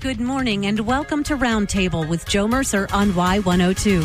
Good morning and welcome to Roundtable with Joe Mercer on Y102.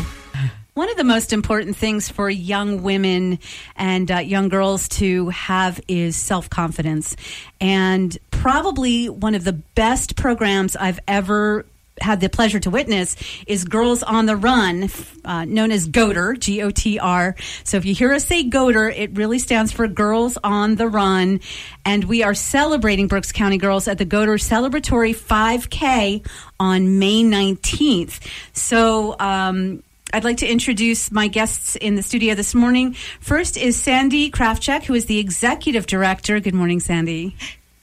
One of the most important things for young women and uh, young girls to have is self confidence. And probably one of the best programs I've ever had the pleasure to witness is Girls on the Run, uh, known as GOTR, G O T R. So if you hear us say GOTR, it really stands for Girls on the Run. And we are celebrating Berks County Girls at the GOTR Celebratory 5K on May 19th. So, um, I'd like to introduce my guests in the studio this morning. First is Sandy Krafchek, who is the executive director. Good morning, Sandy.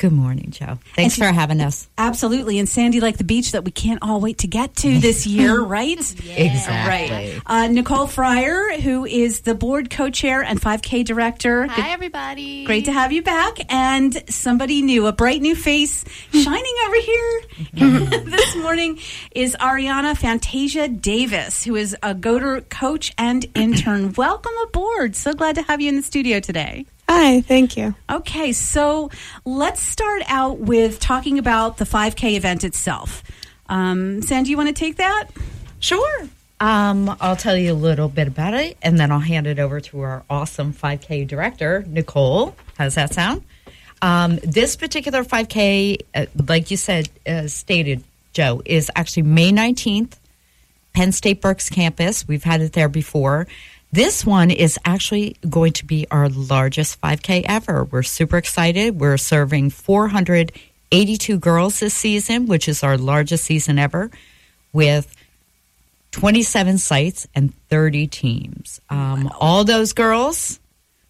Good morning, Joe. Thanks she- for having us. Absolutely. And Sandy like the beach that we can't all wait to get to this year, right? yeah. Exactly. Right. Uh, Nicole Fryer, who is the board co chair and 5K director. Good- Hi, everybody. Great to have you back. And somebody new, a bright new face shining over here this morning is Ariana Fantasia Davis, who is a GOTR coach and intern. Welcome aboard. So glad to have you in the studio today. Hi, thank you. Okay, so let's start out with talking about the 5K event itself. Um, Sandy, you want to take that? Sure. Um, I'll tell you a little bit about it, and then I'll hand it over to our awesome 5K director, Nicole. How's that sound? Um, this particular 5K, uh, like you said, uh, stated, Joe, is actually May 19th, Penn State Berks campus. We've had it there before. This one is actually going to be our largest 5K ever. We're super excited. We're serving 482 girls this season, which is our largest season ever, with 27 sites and 30 teams. Um, All those girls,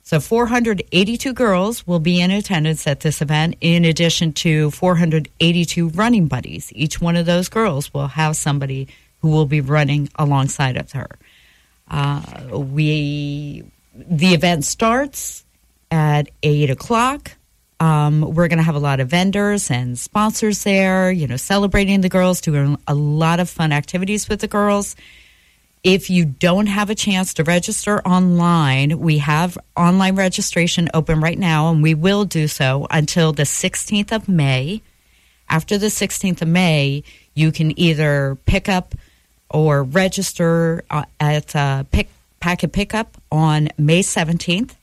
so 482 girls will be in attendance at this event, in addition to 482 running buddies. Each one of those girls will have somebody who will be running alongside of her. Uh, we the event starts at eight o'clock. Um, we're going to have a lot of vendors and sponsors there. You know, celebrating the girls, doing a lot of fun activities with the girls. If you don't have a chance to register online, we have online registration open right now, and we will do so until the 16th of May. After the 16th of May, you can either pick up or register uh, at uh, pick, packet pickup on May 17th.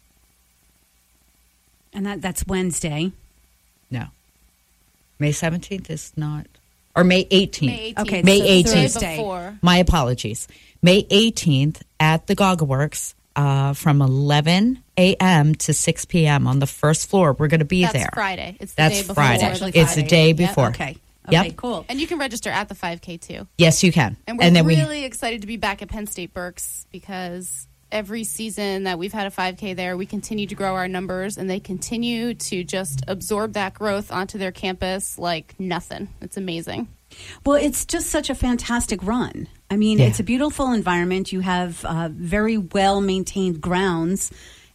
And that, that's Wednesday. No. May 17th is not, or May 18th. May 18th. Okay, May so 18th. Thursday. My apologies. May 18th at the Goggleworks uh, from 11 a.m. to 6 p.m. on the first floor. We're going to be That's there. Friday. It's the That's day before. Friday. It's actually It's the Friday. day Yep. before. Okay. Yep. Cool. And you can register at the 5K too. Yes, you can. And we're then we really excited to be back at Penn State Berks because every season that we've had a 5K there, we continue to grow our numbers and they continue to just absorb that growth onto their campus like nothing. It's amazing. Well, it's just such a fantastic run. I mean, Yeah. it's a beautiful environment. You have uh, very well maintained grounds,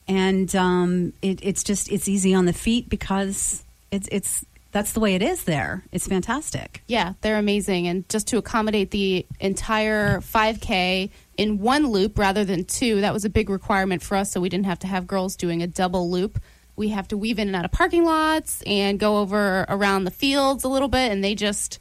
and um, it, it's just it's easy on the feet because it's it's that's the way it is there. It's fantastic. Yeah, they're amazing. And just to accommodate the entire 5K in one loop rather than two, that was a big requirement for us. So we didn't have to have girls doing a double loop. We have to weave in and out of parking lots and go over around the fields a little bit. And they just,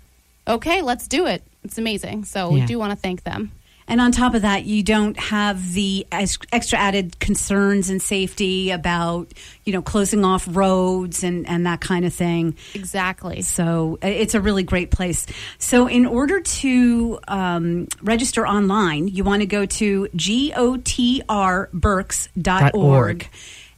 okay, let's do it. It's amazing. So we do want to thank them. And on top of that, you don't have the extra added concerns and safety about you know closing off roads and and that kind of thing. Exactly. So uh, it's a really great place. So in order to um, register online, you want to go to gotr.berks.org. org.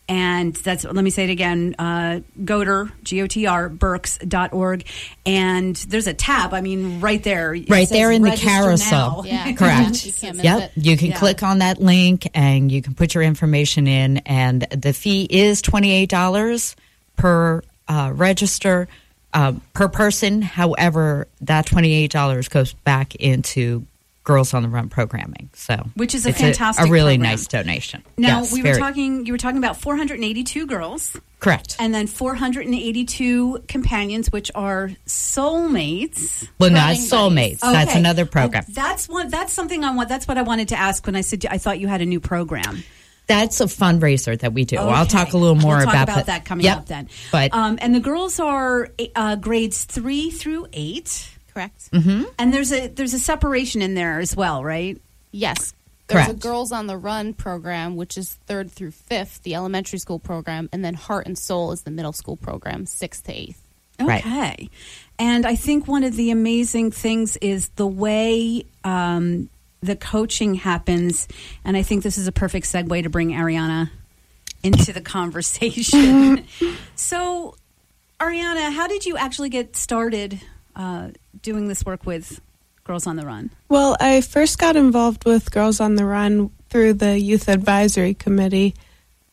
And that's, let me say it again, uh, GOTR, G-O-T-R, Berks.org. And there's a tab, I mean, right there. It right there in the carousel. now. Yeah. Correct. You can't miss Yep. it. You can Yeah. click on that link and you can put your information in, and the fee is $28 per uh, register. um, per person. However, that $28 goes back into Girls on the Run programming. So, Which is a fantastic a, really program. nice donation. Now Yes, we were very- talking. You were talking about 482 girls, correct. and then 482 companions, which are soulmates. Well, not soulmates. That's another program. Oh, that's one. That's something I want. That's what I wanted to ask when I said I thought you had a new program. That's a fundraiser that we do. I'll talk a little more We'll talk about, about that coming Yep. up then. But um, and the girls are uh, grades three through eight, Correct. Mm-hmm. and there's a there's a separation in there as well, right? Yes. There's a Correct. Girls on the Run program, which is third through fifth, the elementary school program, and then Heart and Soul is the middle school program, sixth to eighth. Right. Okay. And I think one of the amazing things is the way um, the coaching happens. And I think this is a perfect segue to bring Ariana into the conversation. so, Ariana, how did you actually get started uh, doing this work with Girls on the Run? Well, I first got involved with Girls on the Run through the Youth Advisory Committee,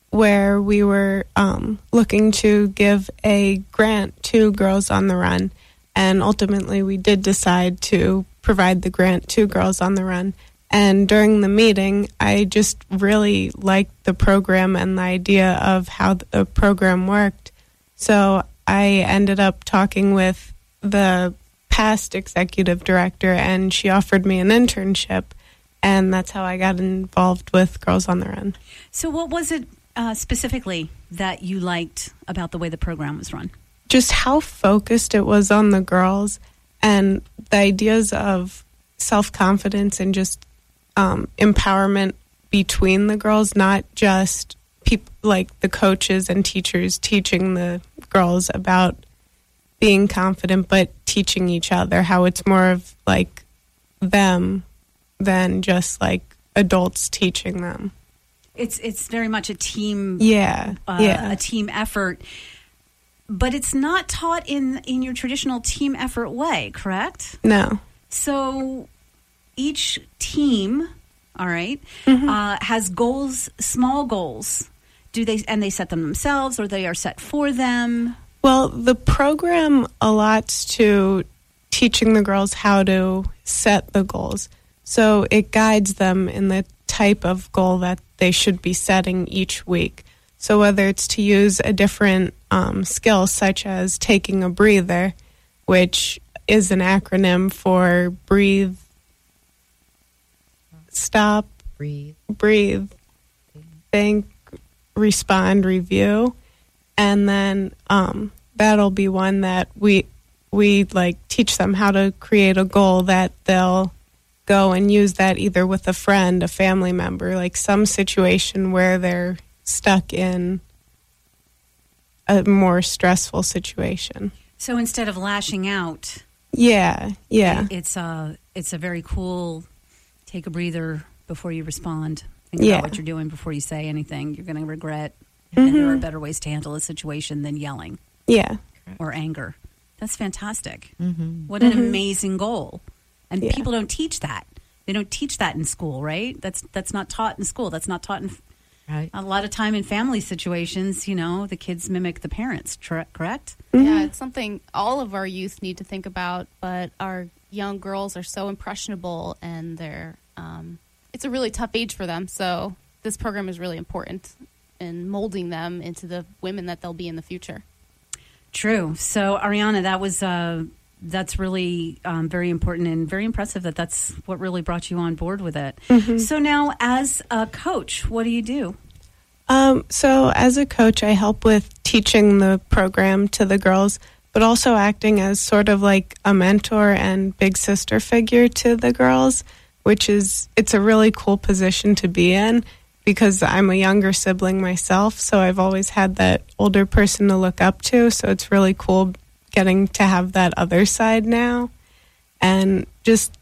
where we were um, looking to give a grant to Girls on the Run. And ultimately, we did decide to provide the grant to Girls on the Run. And during the meeting, I just really liked the program and the idea of how the program worked. So I ended up talking with the past executive director, and she offered me an internship. And that's how I got involved with Girls on the Run. So, what was it uh, specifically that you liked about the way the program was run? just how focused it was on the girls and the ideas of self confidence and just um, empowerment between the girls, not just people like the coaches and teachers teaching the girls about being confident, but teaching each other how it's more of like them than just like adults teaching them. It's it's very much a team Yeah. uh, yeah. a team effort but it's not taught in in your traditional team effort way correct no. so each team all right, Mm-hmm. uh, has goals small goals do they and they set them themselves or they are set for them Well, the program allots to teaching the girls how to set the goals. So it guides them in the type of goal that they should be setting each week. So whether it's to use a different um, skill, such as taking a breather, which is an acronym for breathe, stop, breathe. breathe, think, respond, review, and then um, that'll be one that we we like teach them how to create a goal that they'll go and use that either with a friend, a family member, like some situation where they're stuck in a more stressful situation. so instead of lashing out Yeah, yeah, it's a it's a very cool take a breather before you respond think Yeah. about what you're doing before you say anything you're going to regret Mm-hmm. and there are better ways to handle a situation than yelling yeah. or anger. That's fantastic. Mm-hmm. What an mm-hmm. amazing goal. And Yeah. people don't teach that. They don't teach that in school, right? That's that's not taught in school. That's not taught in Right. a lot of time in family situations. You know, the kids mimic the parents. Tr- correct? Yeah, it's something all of our youth need to think about, but our young girls are so impressionable and they're um, it's a really tough age for them. So this program is really important in molding them into the women that they'll be in the future. True. So Ariana, that was uh, that's really um, very important and very impressive. That that's what really brought you on board with it. So now, as a coach, what do you do? Um, so, as a coach, I help with teaching the program to the girls, but also acting as sort of like a mentor and big sister figure to the girls, which is it's a really cool position to be in because I'm a younger sibling myself, so I've always had that older person to look up to. So it's really cool getting to have that other side now, and just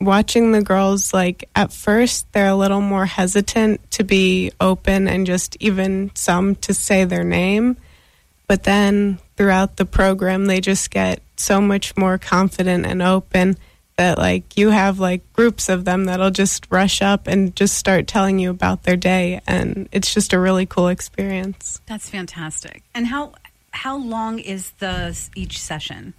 watching the girls like at first they're a little more hesitant to be open and just even some to say their name. But then throughout the program they just get so much more confident and open that like you have like groups of them that'll just rush up and just start telling you about their day and it's just a really cool experience That's fantastic. And how how long is the each session?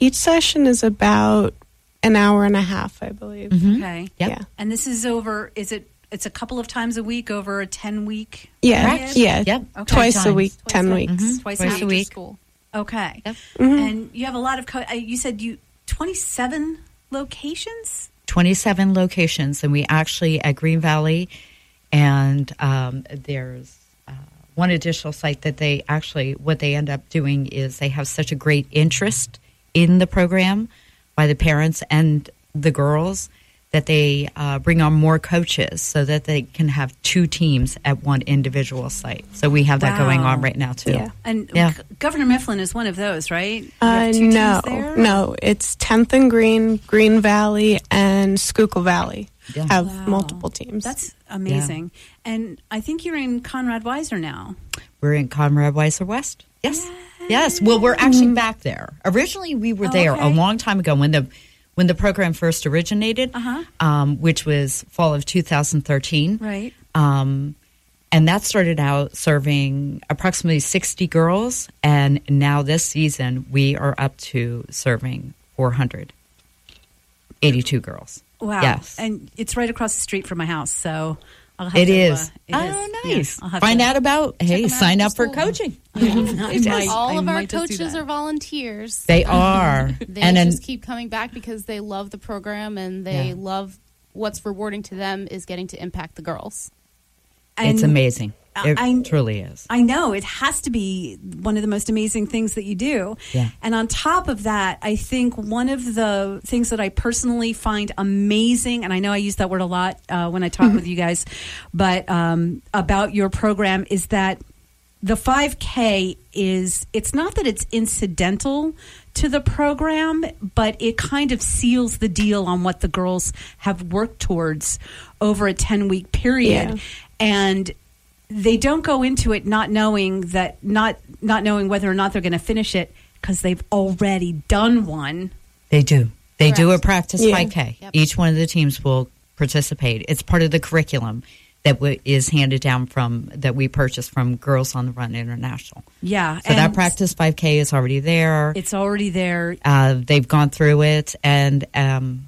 Each session is about an hour and a half, I believe. Mm-hmm. Okay. Yep. Yeah. And this is over. Is it? It's a couple of times a week over a ten week. Yeah, Correct? yeah. Yep. Okay. Twice a week, Twice ten a- mm-hmm. weeks. Twice, Twice a a week. week. School. Okay. Yep. Mm-hmm. And you have a lot of. Co- uh, you said you twenty seven locations. 27 locations, and we actually at Green Valley, and um, there's uh, one additional site that they actually what they end up doing is they have such a great interest in the program by the parents and the girls that they uh, bring on more coaches so that they can have two teams at one individual site. So we have that going on right now too. Yeah. And Yeah. Governor Mifflin is one of those, right? You Uh, have two no, teams there? no. It's 10th and Green, Green Valley, and Schuylkill Valley Yeah. have Wow. multiple teams. That's amazing. And I think you're in Conrad Weiser now. We're in Conrad Weiser West. Yes. Yes. Well, we're actually back there. Originally, we were Oh, there a long time ago when the when the program first originated, Uh-huh. um, which was fall of 2013. Right. Um, and that started out serving approximately 60 girls. And now this season, we are up to serving 482 girls. Wow. Yes. And it's right across the street from my house, so It to, is. uh, it oh, is. nice. Yes, Find out about, hey, out sign up for coaching. I It might- is. All I of our might just do coaches are volunteers. They are. They and then, just keep coming back because they love the program and they Yeah. love what's rewarding to them is getting to impact the girls. it's amazing. It I- truly is. I know it has to be one of the most amazing things that you do. Yeah. And on top of that, I think one of the things that I personally find amazing, and I know I use that word a lot uh, when I talk with you guys, but um, about your program is that the 5K is, it's not that it's incidental to the program, but it kind of seals the deal on what the girls have worked towards over a 10 week period. Yeah. And they don't go into it not knowing that not not knowing whether or not they're going to finish it because they've already done one. They do. They do a practice Yeah. 5K. Yep. Each one of the teams will participate. It's part of the curriculum that w- is handed down from that we purchased from Girls on the Run International. Yeah, So that practice 5K is already there. it's already there. Uh, they've gone through it, and um,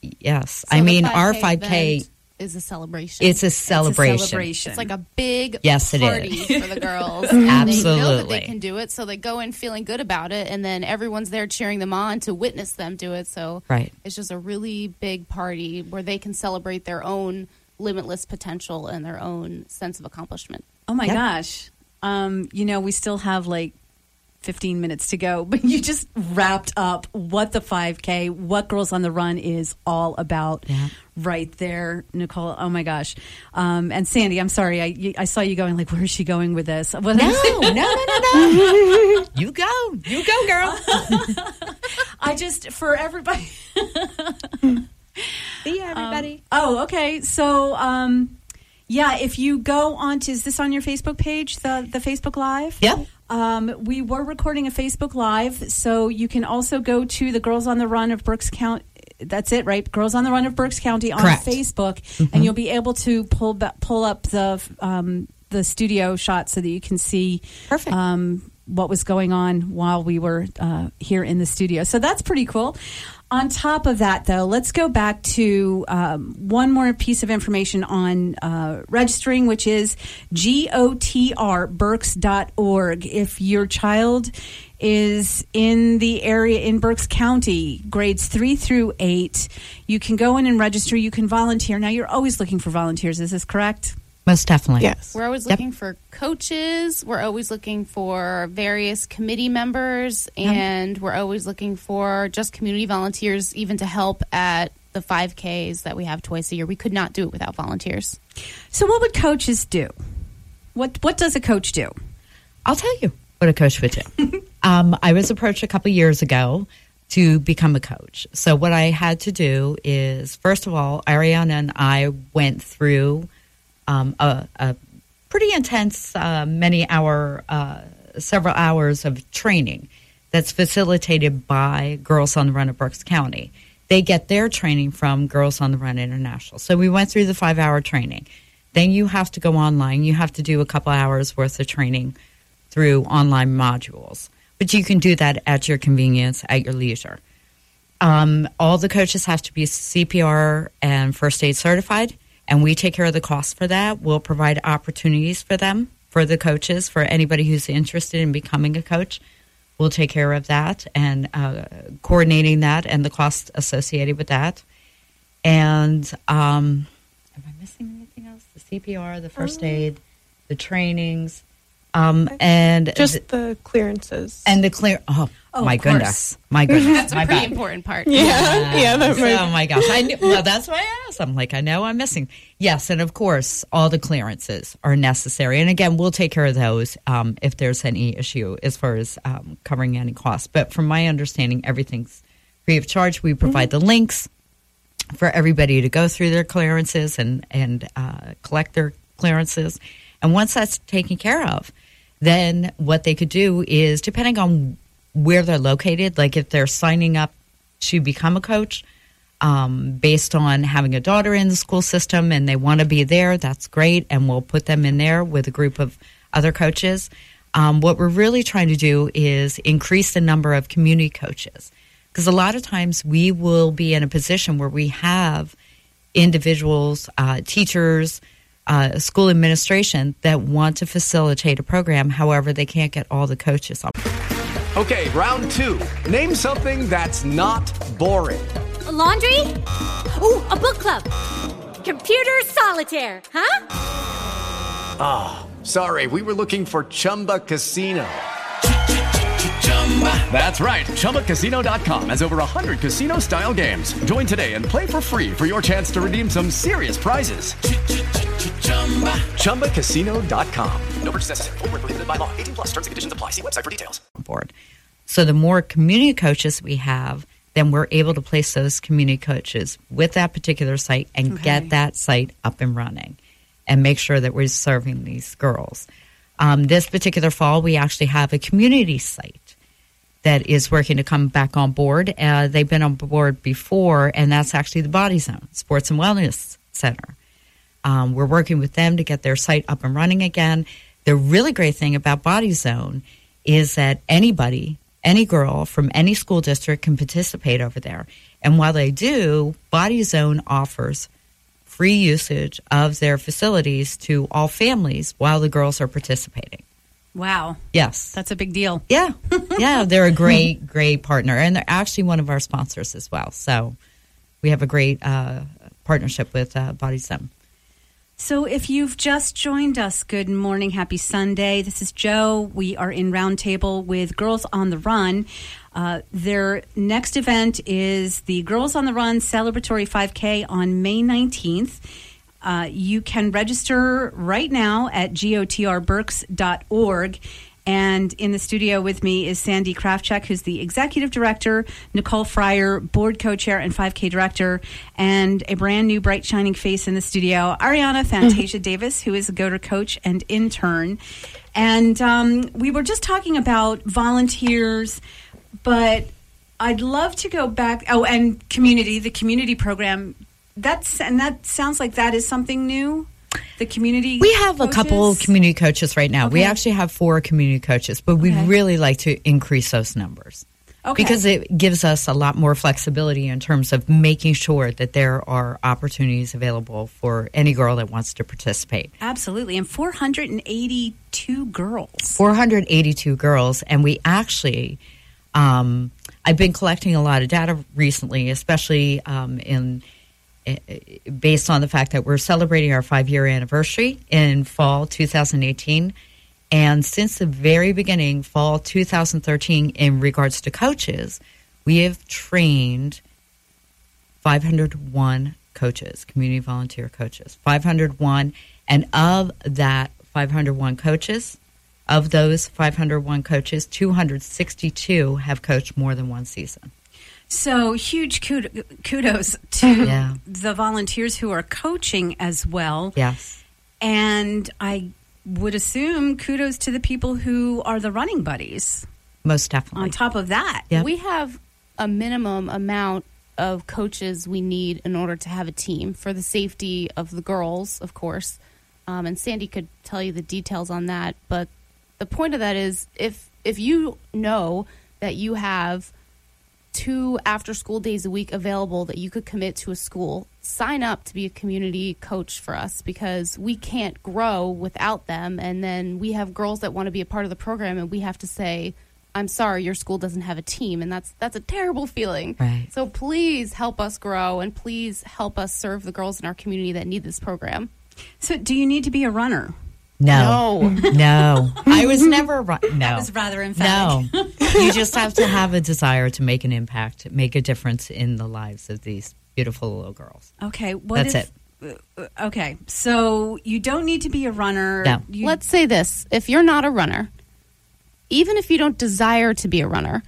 yes, So I the mean our 5K. event is a celebration. It's a celebration. celebration. It's like a big Yes, it party is. for the girls. and They know that Absolutely. they can do it, so they go in feeling good about it, and then everyone's there cheering them on to witness them do it. So Right. it's just a really big party where they can celebrate their own limitless potential and their own sense of accomplishment. Oh my Yep. gosh. Um, you know, we still have like 15 minutes to go, but you just wrapped up what the 5K, what Girls on the Run is all about Yeah. Right there, Nicole. Oh my gosh. Um, and Sandy, I'm sorry. I, I saw you going like, where is she going with this? What No, no, no, no, no. you go, you go, girl. I just, for everybody. See ya, everybody. Oh, okay. So, um, yeah, if you go on to, is this on your Facebook page, the, the Facebook Live? Yep. Um, we were recording a Facebook Live, so you can also go to the Girls on the Run of Berks County. That's it, right? Girls on the Run of Berks County on Correct. Facebook, and you'll be able to pull ba- pull up the um, the studio shot so that you can see Perfect. um, what was going on while we were uh, here in the studio. So that's pretty cool. On top of that, though, let's go back to um, one more piece of information on uh, registering, which is gotrberks.org. If your child is in the area in Berks County, grades three through eight, you can go in and register. You can volunteer. Now, you're always looking for volunteers. Is this correct? Most definitely. Yes. We're always Yep. looking for coaches. We're always looking for various committee members, and we're always looking for just community volunteers, even to help at the 5Ks that we have twice a year. We could not do it without volunteers. So, what would coaches do? What What does a coach do? I'll tell you what a coach would do. um, I was approached a couple years ago to become a coach. So what I had to do is, first of all, Ariana and I went through um, a, a pretty intense, uh, many hour, uh, several hours of training that's facilitated by Girls on the Run of Berks County. They get their training from Girls on the Run International. So we went through the five hour training. Then you have to go online. You have to do a couple hours worth of training through online modules. But you can do that at your convenience, at your leisure. Um, all the coaches have to be CPR and first aid certified, and we take care of the cost for that. We'll provide opportunities for them, for the coaches, for anybody who's interested in becoming a coach. We'll take care of that and uh, coordinating that and the cost associated with that. And um, am I missing anything else? The CPR, the first aid, the trainings, um, and Just the clearances. and the clear. Oh, Oh, my goodness, my goodness, That's a my pretty bad. important part. yeah, yeah, that might Oh my gosh! I knew, well, that's why I asked. I'm like, I know I'm missing. Yes, and of course, all the clearances are necessary. And again, we'll take care of those um, if there's any issue as far as um, covering any costs. But from my understanding, everything's free of charge. We provide the links for everybody to go through their clearances and and uh, collect their clearances. And once that's taken care of, then what they could do is, depending on where they're located, like if they're signing up to become a coach um, based on having a daughter in the school system and they want to be there, that's great. And we'll put them in there with a group of other coaches. Um, what we're really trying to do is increase the number of community coaches. Because a lot of times we will be in a position where we have individuals, uh, teachers, uh, school administration that want to facilitate a program. However, they can't get all the coaches on. Okay, round two. Name something that's not boring. A laundry? Ooh, a book club. Computer solitaire, huh? Ah, sorry, we were looking for Chumba Casino. That's right. ChumbaCasino.com has over 100 casino style games. Join today and play for free for your chance to redeem some serious prizes. ChumbaCasino.com. No purchase necessary. Void where prohibited by law. 18 plus terms and conditions apply. See website for details. board. So the more community coaches we have, then we're able to place those community coaches with that particular site and get that site up and running and make sure that we're serving these girls. Um, this particular fall, we actually have a community site that is working to come back on board. Uh, they've been on board before, and that's actually the Body Zone Sports and Wellness Center. Um, we're working with them to get their site up and running again. The really great thing about Body Zone is that anybody, any girl from any school district can participate over there. And while they do, Body Zone offers free usage of their facilities to all families while the girls are participating. Wow, Yes. that's a big deal. Yeah. Yeah. They're a great, great partner. And they're actually one of our sponsors as well. So we have a great uh, partnership with uh, Body Zone. So, if you've just joined us, good morning, happy Sunday. This is Joe. We are in Roundtable with Girls on the Run. Uh, their next event is the Girls on the Run Celebratory 5K on May 19th. Uh, you can register right now at gotr.berks.org. And in the studio with me is Sandy Kraftcheck, who's the executive director, Nicole Fryer, board co chair and 5K director, and a brand new bright shining face in the studio, Ariana Fantasia Davis, who is a go to coach and intern. And um, we were just talking about volunteers, but I'd love to go back. Oh, and community, the community program. That's and that sounds like that is something new. The community. We have a couple community coaches right now. We actually have four community coaches, but we'd really like to increase those numbers. Okay. Because it gives us a lot more flexibility in terms of making sure that there are opportunities available for any girl that wants to participate. Absolutely. And 482 girls. 482 girls, and we actually, um, I've been collecting a lot of data recently, especially um, in based on the fact that we're celebrating our five year anniversary in fall 2018. And since the very beginning, fall 2013, in regards to coaches, we have trained 501 coaches, community volunteer coaches, 501. And of that 501 coaches, of those 501 coaches, 262 have coached more than one season. So huge kudos to Yeah. the volunteers who are coaching as well. Yes. And I would assume kudos to the people who are the running buddies Most definitely. on top of that. Yep. We have a minimum amount of coaches we need in order to have a team for the safety of the girls, of course. Um, and Sandy could tell you the details on that, but the point of that is if if you know that you have two after school days a week available that you could commit to a school, sign up to be a community coach for us because we can't grow without them. And then we have girls that want to be a part of the program, and we have to say, "I'm sorry, your school doesn't have a team," and that's that's a terrible feeling. Right. So please help us grow, and please help us serve the girls in our community that need this program. So, do you need to be a runner? No, no, I was never a run. No, That was rather emphatic. no. you just have to have a desire to make an impact, make a difference in the lives of these beautiful little girls. Okay, what That's if- uh, Okay, so you don't need to be a runner. No. You- Let's say this if you're not a runner, even if you don't desire to be a runner,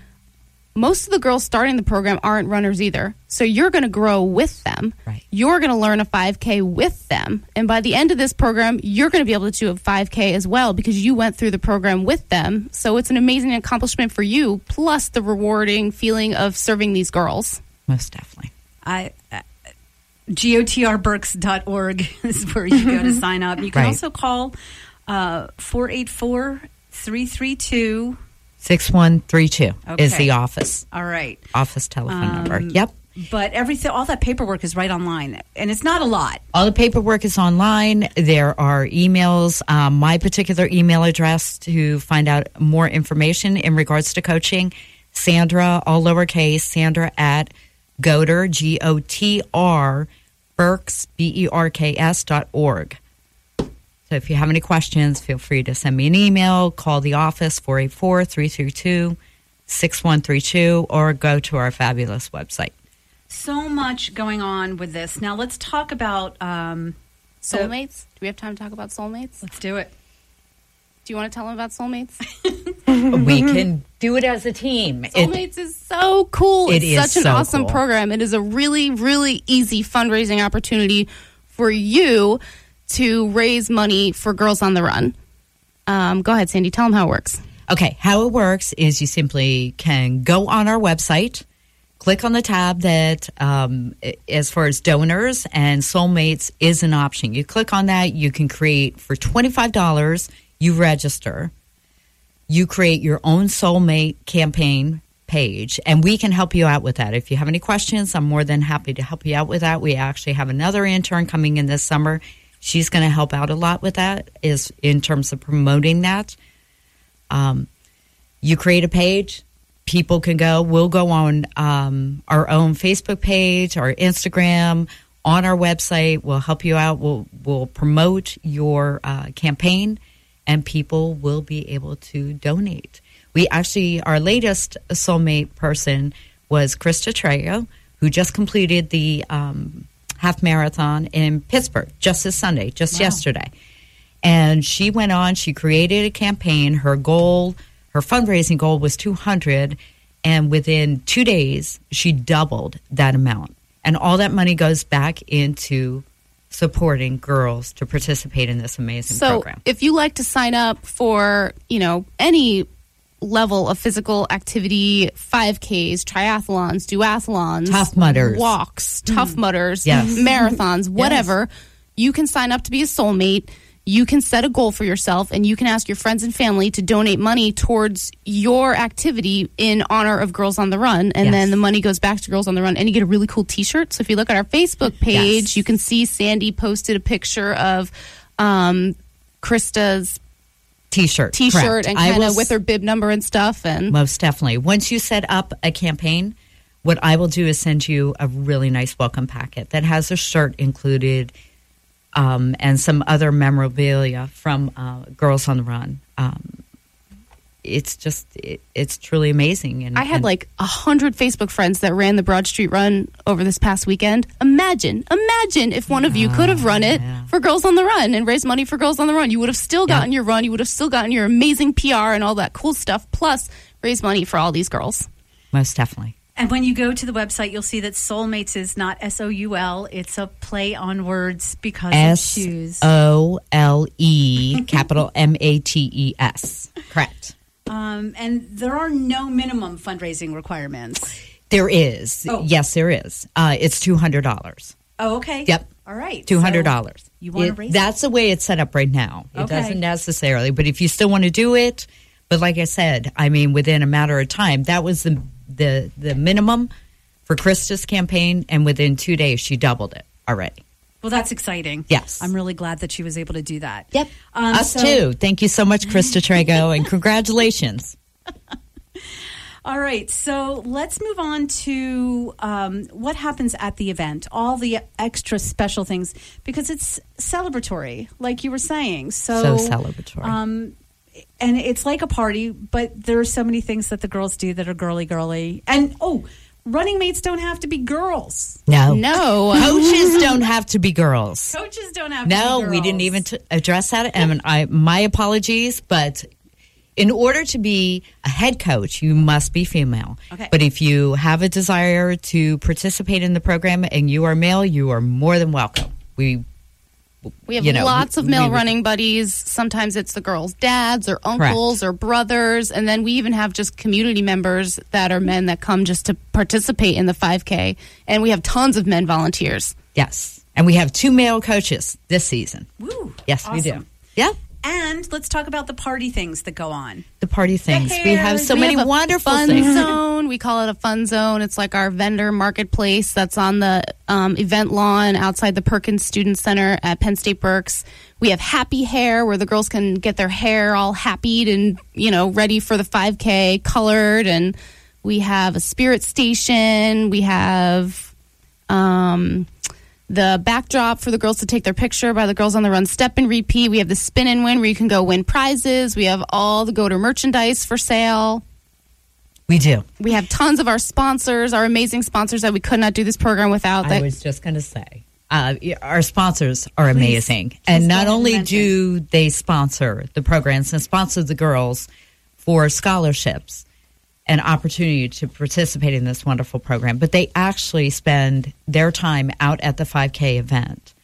most of the girls starting the program aren't runners either. So you're going to grow with them. Right. You're going to learn a 5K with them. And by the end of this program, you're going to be able to do a 5K as well because you went through the program with them. So it's an amazing accomplishment for you, plus the rewarding feeling of serving these girls. Most definitely. I, uh, gotrberks.org is where you go to sign up. You can Right. also call uh, 484 332. Six one three two is the office All right. office telephone number. Um, Yep. But everything, all that paperwork is right online, and it's not a lot. All the paperwork is online. There are emails. Um, my particular email address to find out more information in regards to coaching, Sandra, all lowercase, Sandra at Goter, G O T R, Berks, B E R K S dot org. So if you have any questions, feel free to send me an email, call the office 484 332 6132, or go to our fabulous website. So much going on with this. Now let's talk about. Um, the- Soulmates? Do we have time to talk about soulmates? let's do it. Do you want to tell them about soulmates? we can do it as a team. It- Soulmates is so cool. It it's is such an so awesome cool. program. It is a really, really easy fundraising opportunity for you to raise money for Girls on the Run. Um, go ahead, Sandy. Tell them how it works. Okay, how it works is you simply can go on our website, click on the tab that, um, as far as donors and soulmates, is an option. You click on that, you can create for $25, you register, you create your own soulmate campaign page, and we can help you out with that. If you have any questions, I'm more than happy to help you out with that. We actually have another intern coming in this summer. She's going to help out a lot with that, is in terms of promoting that. Um, you create a page people can go we'll go on um, our own facebook page our instagram on our website we'll help you out we'll, we'll promote your uh, campaign and people will be able to donate we actually our latest soulmate person was krista trejo who just completed the um, half marathon in pittsburgh just this sunday just yesterday. And she went on she created a campaign. Her goal her fundraising goal was 200 and within two days she doubled that amount. And all that money goes back into supporting girls to participate in this amazing So, program. if you like to sign up for, you know, any level of physical activity, 5Ks, triathlons, duathlons, Tough Mudders. walks, tough mudders, Yes. marathons, whatever, you can sign up to be a soulmate. You can set a goal for yourself and you can ask your friends and family to donate money towards your activity in honor of Girls on the Run. And Yes. then the money goes back to Girls on the Run and you get a really cool t shirt. So if you look at our Facebook page, Yes. you can see Sandy posted a picture of um, Krista's t-shirt t-shirt correct. and kind of with her bib number and stuff and Most definitely. Once you set up a campaign, what I will do is send you a really nice welcome packet that has a shirt included um, and some other memorabilia from uh, Girls on the Run. Um, it's just, it, it's truly amazing. And I had and- like a hundred Facebook friends that ran the Broad Street Run over this past weekend. Imagine, imagine if one of you could have run it yeah. for Girls on the Run and raised money for Girls on the Run. You would have still Yeah. gotten your run. You would have still gotten your amazing PR and all that cool stuff. Plus, raise money for all these girls. most definitely. And when you go to the website, you'll see that Soulmates is not S O U L. It's a play on words because of shoes. O L E, capital M A T E S. Correct. Um, and there are no minimum fundraising requirements. There is. Oh. Yes, there is. Uh, it's $200. Oh, okay. Yep. All right. Two hundred dollars. So you want to raise? That's the way it's set up right now. It Okay. doesn't necessarily, but if you still want to do it, but like I said, I mean, within a matter of time, that was the the the minimum for Krista's campaign, and within two days, she doubled it already. Well, that's exciting. Yes. I'm really glad that she was able to do that. Yep, Um, us so- too. Thank you so much, Krista Trago, and congratulations. All right, so let's move on to um, what happens at the event, all the extra special things, because it's celebratory, like you were saying. So, So celebratory. Um, and it's like a party, but there are so many things that the girls do that are girly, girly. And oh, running mates don't have to be girls. No, No. coaches don't have to be girls. Coaches don't have No, to be we didn't even t- address that. And I, my apologies, but in order to be a head coach, you must be female. Okay. But if you have a desire to participate in the program and you are male, you are more than welcome. We We have you know, lots of male we would- running buddies. Sometimes it's the girls' dads or uncles or brothers. And then we even have just community members that are men that come just to participate in the 5K. And we have tons of men volunteers. yes, and we have two male coaches this season. Woo, Yes, we do. awesome. Yeah, And let's talk about the party things that go on. the party things. we have so We many have a wonderful fun things. zone. We call it a fun zone. It's like our vendor marketplace that's on the um, event lawn outside the Perkins Student Center at Penn State Berks. We have happy hair where the girls can get their hair all happied and you know ready for the 5K, colored, and we have a spirit station. We have. Um, the backdrop for the girls to take their picture by the girls on the run step and repeat. We have the spin and win where you can go win prizes. We have all the go to merchandise for sale. We do. We have tons of our sponsors, our amazing sponsors that we could not do this program without. I That was just going to say, uh, our sponsors are amazing, and not only mention. do they sponsor the programs and sponsor the girls for scholarships and opportunity to participate in this wonderful program, but they actually spend their time out at the 5K event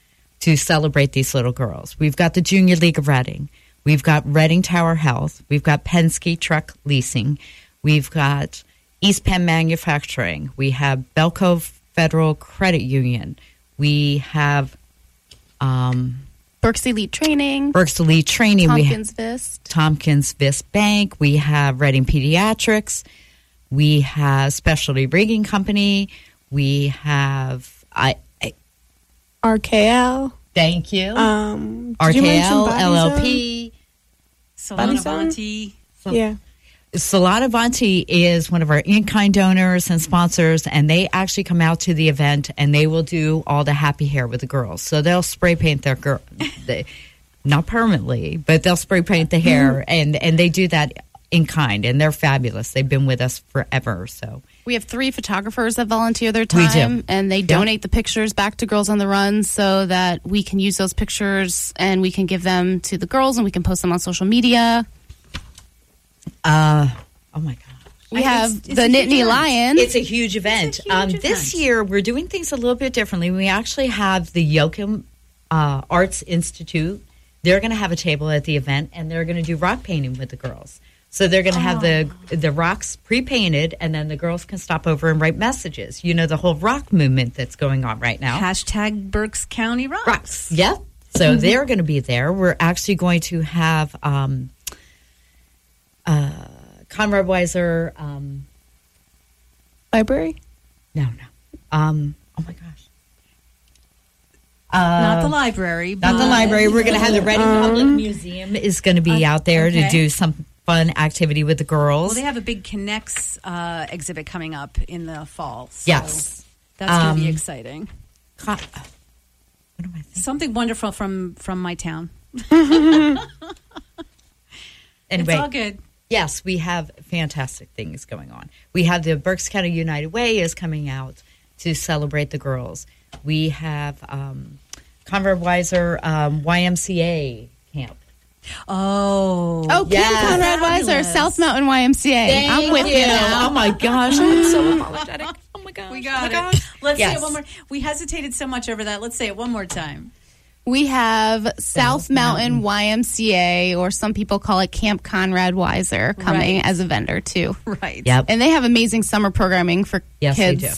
to celebrate these little girls. We've got the Junior League of Reading. We've got Reading Tower Health. We've got Penske Truck Leasing. We've got East Penn Manufacturing. We have Belco Federal Credit Union. We have um, Berks Elite Training, Berks Elite Training. We have Tompkins Vist. Tompkins Vist Bank. We have Reading Pediatrics. We have Specialty Rigging Company. We have I. I RKL. thank you. Um, did you RKL LLP. Salon Body Zone? Avanti. Yeah. Salon Avanti is one of our in-kind donors and sponsors, and they actually come out to the event and they will do all the happy hair with the girls. So they'll spray paint their girl, they, not permanently, but they'll spray paint the hair, mm-hmm. and and they do that in kind, and they're fabulous. They've been with us forever. So We have three photographers that volunteer their time, and they donate the pictures back to Girls on the Run so that we can use those pictures and we can give them to the girls and we can post them on social media. Uh, oh my god. We I- have it's- it's the a Nittany. Lion. It's a huge event. huge um, event. This year, we're doing things a little bit differently. We actually have the Yocum uh, Arts Institute. They're going to have a table at the event, and they're going to do rock painting with the girls. So they're going to have the the rocks pre painted, and then the girls can stop over and write messages. You know the whole rock movement that's going on right now. Hashtag Berks County Rocks. Rocks, yeah. So they're going to be there. We're actually going to have um, uh, Conrad Weiser. Um, Library. no, no. Um, oh my gosh. Uh, Not the library. Not the library. We're going to have the Reading Public Museum is going to be out there okay. to do some fun activity with the girls. Well, they have a big Connects uh, exhibit coming up in the fall. so yes. That's going to be Um, exciting. Co- what am I thinking? Something wonderful from from my town. Anyway, It's all good. Yes, we have fantastic things going on. We have the Berks County United Way is coming out to celebrate the girls. We have um, Conrad Weiser um, YMCA camp. Oh. oh, Kim Yes. Conrad Weiser, South Mountain YMCA. I'm with you, now. Oh my gosh, I'm so apologetic. Oh my gosh. We oh got my it. gosh. Let's say it one more. We hesitated so much over that. Let's say it one more time. We have South, Mountain, YMCA, or some people call it Camp Conrad Weiser, coming Right. as a vendor too. Right. Yep. And they have amazing summer programming for Yes, kids. they do.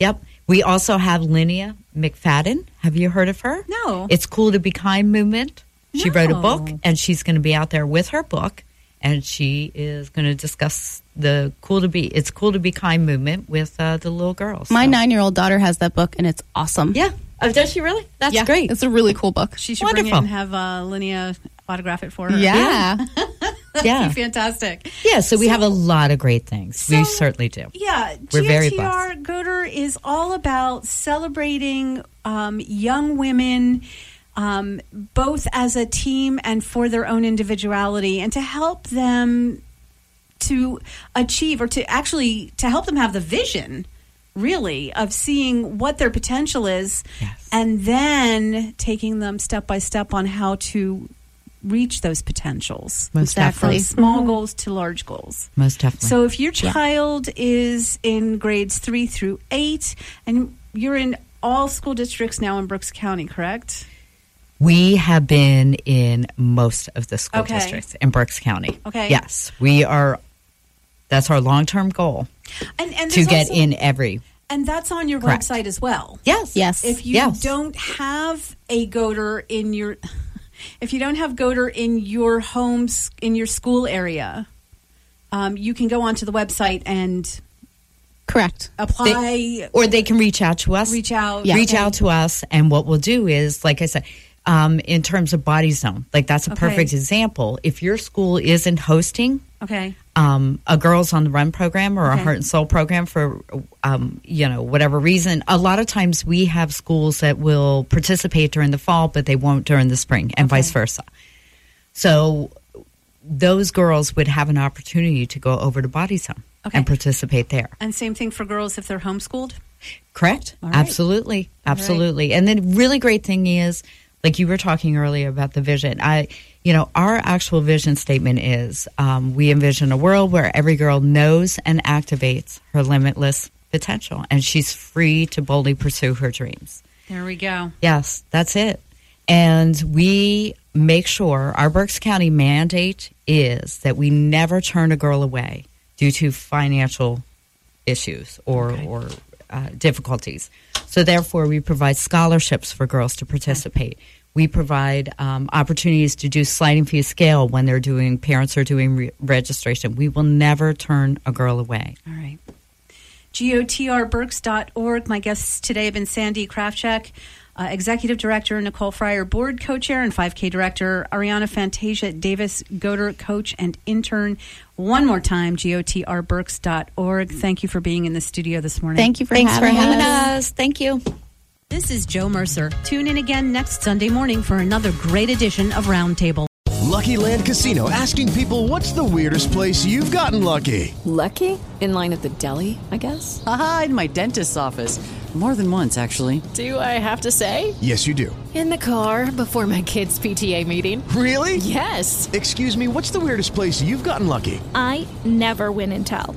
Yep. We also have Linnea McFadden. Have you heard of her? No. It's Cool to Be Kind movement. She wrote a book, and she's going to be out there with her book, and she is going to discuss the cool to be. It's cool to be kind movement with uh, the little girls. My So- nine year old daughter has that book, and it's awesome. Yeah. Oh, does she really? That's Yeah, great. It's a really cool book. She should bring it and have uh, Linnea autograph it for her. Yeah. yeah. Fantastic. Yeah, so we have a lot of great things. we certainly do. Yeah, We're very GOTR Goder is all about celebrating um, young women, um, both as a team and for their own individuality, and to help them to achieve or to actually to help them have the vision really of seeing what their potential is Yes. and then taking them step by step on how to reach those potentials Most from definitely. small mm-hmm. goals to large goals Most definitely. so if your child is in grades three through eight, and you're in all school districts now in Berks County, correct? We have been in most of the school Okay. districts in Berks County. Okay. Yes, we are. That's our long term goal And and to get also- in every. and that's on your Correct. website as well. Yes. Yes. If you Yes. don't have a goater in your, if you don't have goater in your homes in your school area, um, you can go onto the website and Correct. apply. They- or they can reach out to us. Reach out. Yeah. Reach Okay. out to us, and what we'll do is, like I said, um, in terms of body zone, like that's a Okay. perfect example. If your school isn't hosting Okay. Um, a girls on the run program or Okay. a heart and soul program for um, you know whatever reason a lot of times we have schools that will participate during the fall but they won't during the spring and vice versa so those girls would have an opportunity to go over to body zone Okay. and participate there And same thing for girls if they're homeschooled. Correct. Right. Absolutely. Absolutely. And then really great thing is like you were talking earlier about the vision. I you know, our actual vision statement is um, we envision a world where every girl knows and activates her limitless potential and she's free to boldly pursue her dreams. There we go. Yes, that's it. And we make sure our Berks County mandate is that we never turn a girl away due to financial issues or, or uh, difficulties. So, therefore, we provide scholarships for girls to participate. We provide um, opportunities to do sliding fee scale when they're doing, parents are doing re- registration. We will never turn a girl away. All right. GOTRBerks.org. My guests today have been Sandy Krafchek, uh, Executive Director, Nicole Fryer, Board Co Chair, and 5K Director, Ariana Fantasia Davis, Goder Coach and Intern. One more time, GOTRBerks.org. Thank you for being in the studio this morning. Thank you for Thanks for having having us. us. Thank you. This is Joe Mercer. Tune in again next Sunday morning for another great edition of Roundtable. Lucky Land Casino asking people what's the weirdest place you've gotten lucky? Lucky? In line at the deli, I guess? Aha, in my dentist's office. More than once, actually. Do I have to say? Yes, you do. In the car before my kids' PTA meeting. Really? Yes. Excuse me, what's the weirdest place you've gotten lucky? I never win and tell.